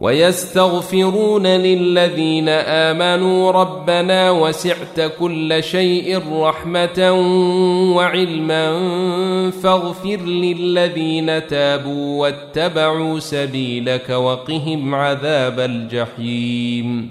ويستغفرون للذين آمنوا ربنا وسعت كل شيء رحمة وعلما فاغفر للذين تابوا واتبعوا سبيلك وقهم عذاب الجحيم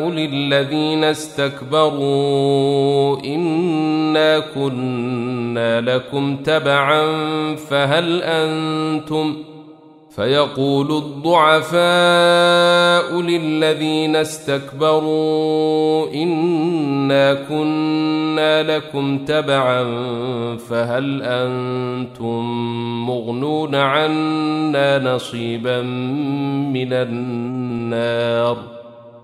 للذين استكبروا إنا كنا لكم تبعا فهل أنتم فيقول الضعفاء للذين استكبروا إنا كنا لكم تبعا فهل أنتم مغنون عنا نصيبا من النار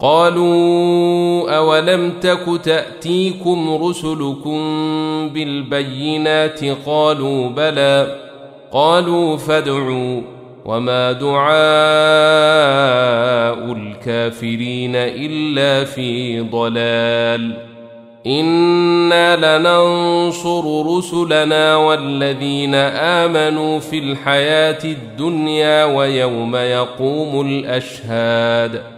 قالوا أولم تك تأتيكم رسلكم بالبينات قالوا بلى قالوا فادعوا وما دعاء الكافرين إلا في ضلال إنا لننصر رسلنا والذين آمنوا في الحياة الدنيا ويوم يقوم الأشهاد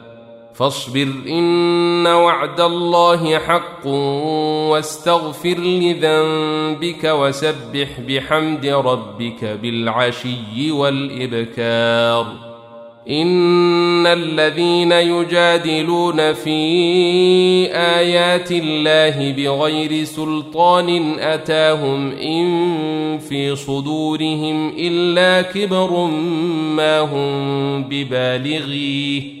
فاصبر إن وعد الله حق واستغفر لذنبك وسبح بحمد ربك بالعشي والإبكار. إن الذين يجادلون في آيات الله بغير سلطان أتاهم إن في صدورهم إلا كبر ما هم ببالغيه.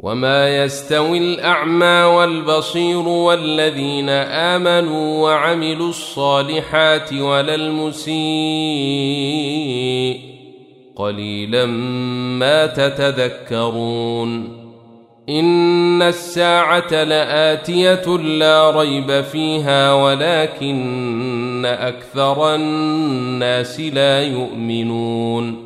وما يستوي الاعمى والبصير والذين امنوا وعملوا الصالحات ولا المسيء قليلا ما تتذكرون ان الساعة لاتيه لا ريب فيها ولكن أكثر الناس لا يؤمنون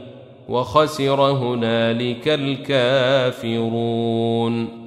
وخسر هنالك الكافرون